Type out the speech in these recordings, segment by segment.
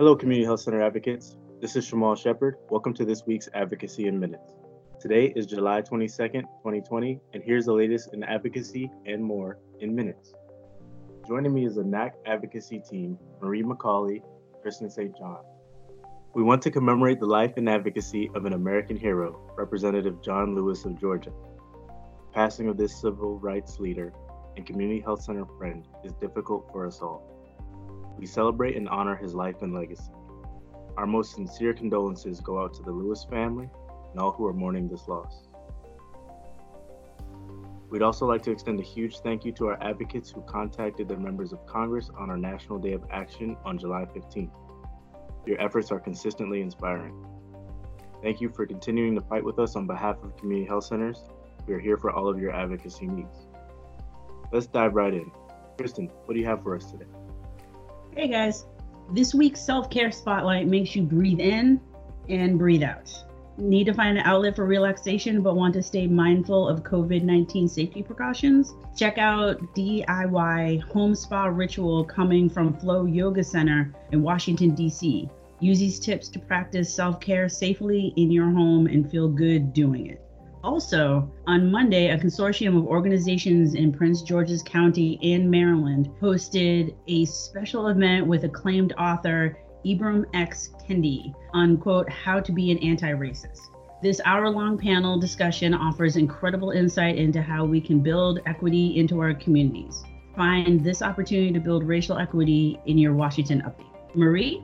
Hello, Community Health Center advocates. This is Shamal Shepard. Welcome to this week's Advocacy in Minutes. Today is July 22nd, 2020, and here's the latest in advocacy and more in minutes. Joining me is the NACHC advocacy team, Marie McCauley, Kristen St. John. We want to commemorate the life and advocacy of an American hero, Representative John Lewis of Georgia. The passing of this civil rights leader and community health center friend is difficult for us all. We celebrate and honor his life and legacy. Our most sincere condolences go out to the Lewis family and all who are mourning this loss. We'd also like to extend a huge thank you to our advocates who contacted their members of Congress on our National Day of Action on July 15th. Your efforts are consistently inspiring. Thank you for continuing to fight with us on behalf of community health centers. We are here for all of your advocacy needs. Let's dive right in. Kristen, what do you have for us today? Hey guys, this week's self care spotlight makes you breathe in and breathe out. Need to find an outlet for relaxation but want to stay mindful of COVID 19 safety precautions? Check out DIY Home Spa Ritual coming from Flow Yoga Center in Washington, D.C. Use these tips to practice self care safely in your home and feel good doing it. Also, on Monday, a consortium of organizations in Prince George's County and Maryland hosted a special event with acclaimed author Ibram X. Kendi on quote, how to be an anti racist. This hour long panel discussion offers incredible insight into how we can build equity into our communities. Find this opportunity to build racial equity in your Washington update. Marie?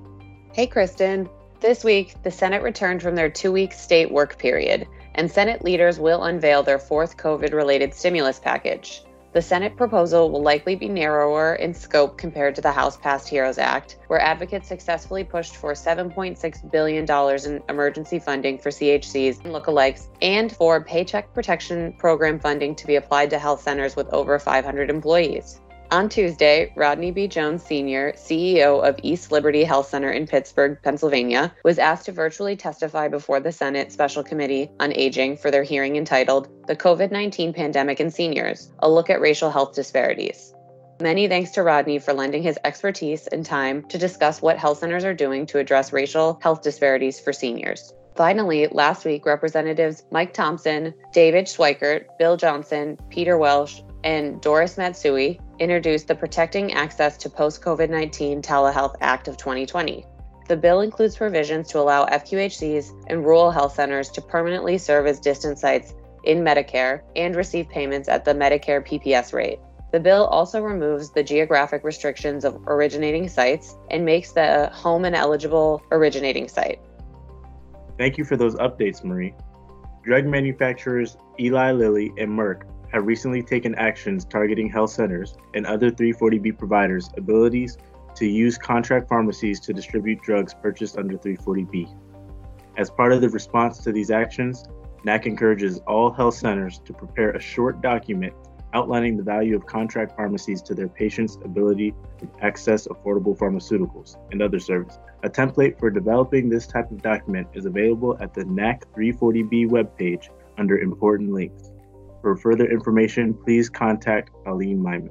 Hey, Kristen. This week, the Senate returned from their two week state work period and Senate leaders will unveil their fourth COVID related stimulus package. The Senate proposal will likely be narrower in scope compared to the House passed HEROES Act, where advocates successfully pushed for $7.6 billion in emergency funding for CHCs and lookalikes, and for Paycheck Protection Program funding to be applied to health centers with over 500 employees. On Tuesday, Rodney B. Jones Sr., CEO of East Liberty Health Center in Pittsburgh, Pennsylvania, was asked to virtually testify before the Senate Special Committee on Aging for their hearing entitled The COVID 19 Pandemic and Seniors A Look at Racial Health Disparities. Many thanks to Rodney for lending his expertise and time to discuss what health centers are doing to address racial health disparities for seniors. Finally, last week, Representatives Mike Thompson, David Schweikert, Bill Johnson, Peter Welch, and Doris Matsui introduced the Protecting Access to Post COVID 19 Telehealth Act of 2020. The bill includes provisions to allow FQHCs and rural health centers to permanently serve as distance sites in Medicare and receive payments at the Medicare PPS rate. The bill also removes the geographic restrictions of originating sites and makes the home an eligible originating site. Thank you for those updates, Marie. Drug manufacturers Eli Lilly and Merck have recently taken actions targeting health centers and other 340B providers' abilities to use contract pharmacies to distribute drugs purchased under 340B. As part of the response to these actions, NACHC encourages all health centers to prepare a short document outlining the value of contract pharmacies to their patients' ability to access affordable pharmaceuticals and other services. A template for developing this type of document is available at the NACHC 340B webpage under Important Links. For further information, please contact Aline Meiman.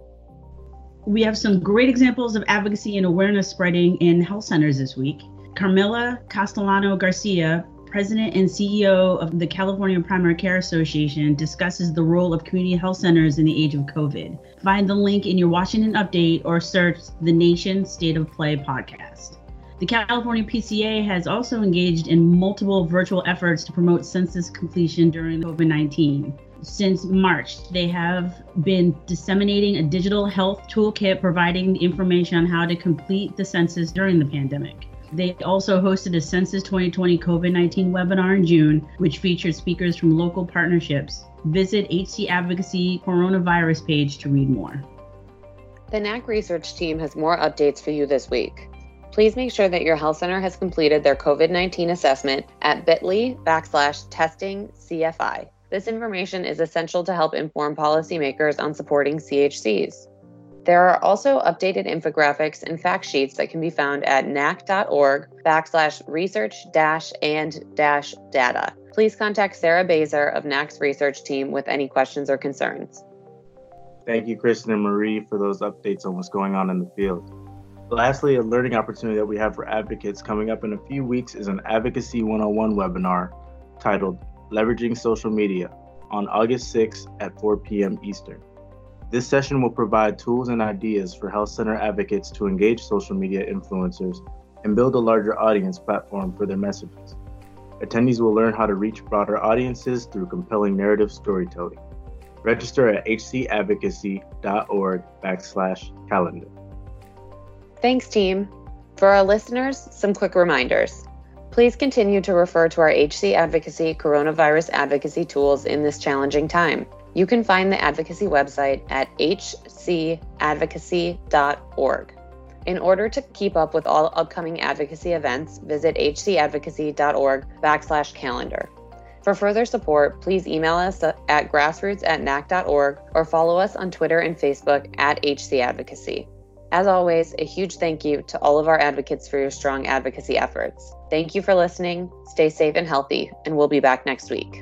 We have some great examples of advocacy and awareness spreading in health centers this week. Carmela Castellano Garcia, President and CEO of the California Primary Care Association, discusses the role of community health centers in the age of COVID. Find the link in your Washington Update or search the Nation State of Play podcast. The California PCA has also engaged in multiple virtual efforts to promote census completion during COVID 19 since March. They have been disseminating a digital health toolkit providing information on how to complete the census during the pandemic. They also hosted a Census 2020 COVID 19 webinar in June, which featured speakers from local partnerships. Visit HC Advocacy coronavirus page to read more. The NACHC research team has more updates for you this week. Please make sure that your health center has completed their COVID 19 assessment at bit.ly backslash testing CFI. This information is essential to help inform policymakers on supporting CHCs. There are also updated infographics and fact sheets that can be found at nachc.org backslash research dash and dash data. Please contact Sarah Bazer of NACHC's research team with any questions or concerns. Thank you, Kristen and Marie, for those updates on what's going on in the field. Lastly, a learning opportunity that we have for advocates coming up in a few weeks is an Advocacy 101 webinar titled Leveraging Social Media on August 6 at 4 p.m. Eastern. This session will provide tools and ideas for health center advocates to engage social media influencers and build a larger audience platform for their messages. Attendees will learn how to reach broader audiences through compelling narrative storytelling. Register at hcadvocacy.org backslash calendar. Thanks, team. For our listeners, some quick reminders. Please continue to refer to our HC Advocacy coronavirus advocacy tools in this challenging time. You can find the advocacy website at hcadvocacy.org. In order to keep up with all upcoming advocacy events, visit hcadvocacy.org backslash calendar. For further support, please email us at grassroots at nachc.org or follow us on Twitter and Facebook at hcadvocacy. As always, a huge thank you to all of our advocates for your strong advocacy efforts. Thank you for listening. Stay safe and healthy, and we'll be back next week.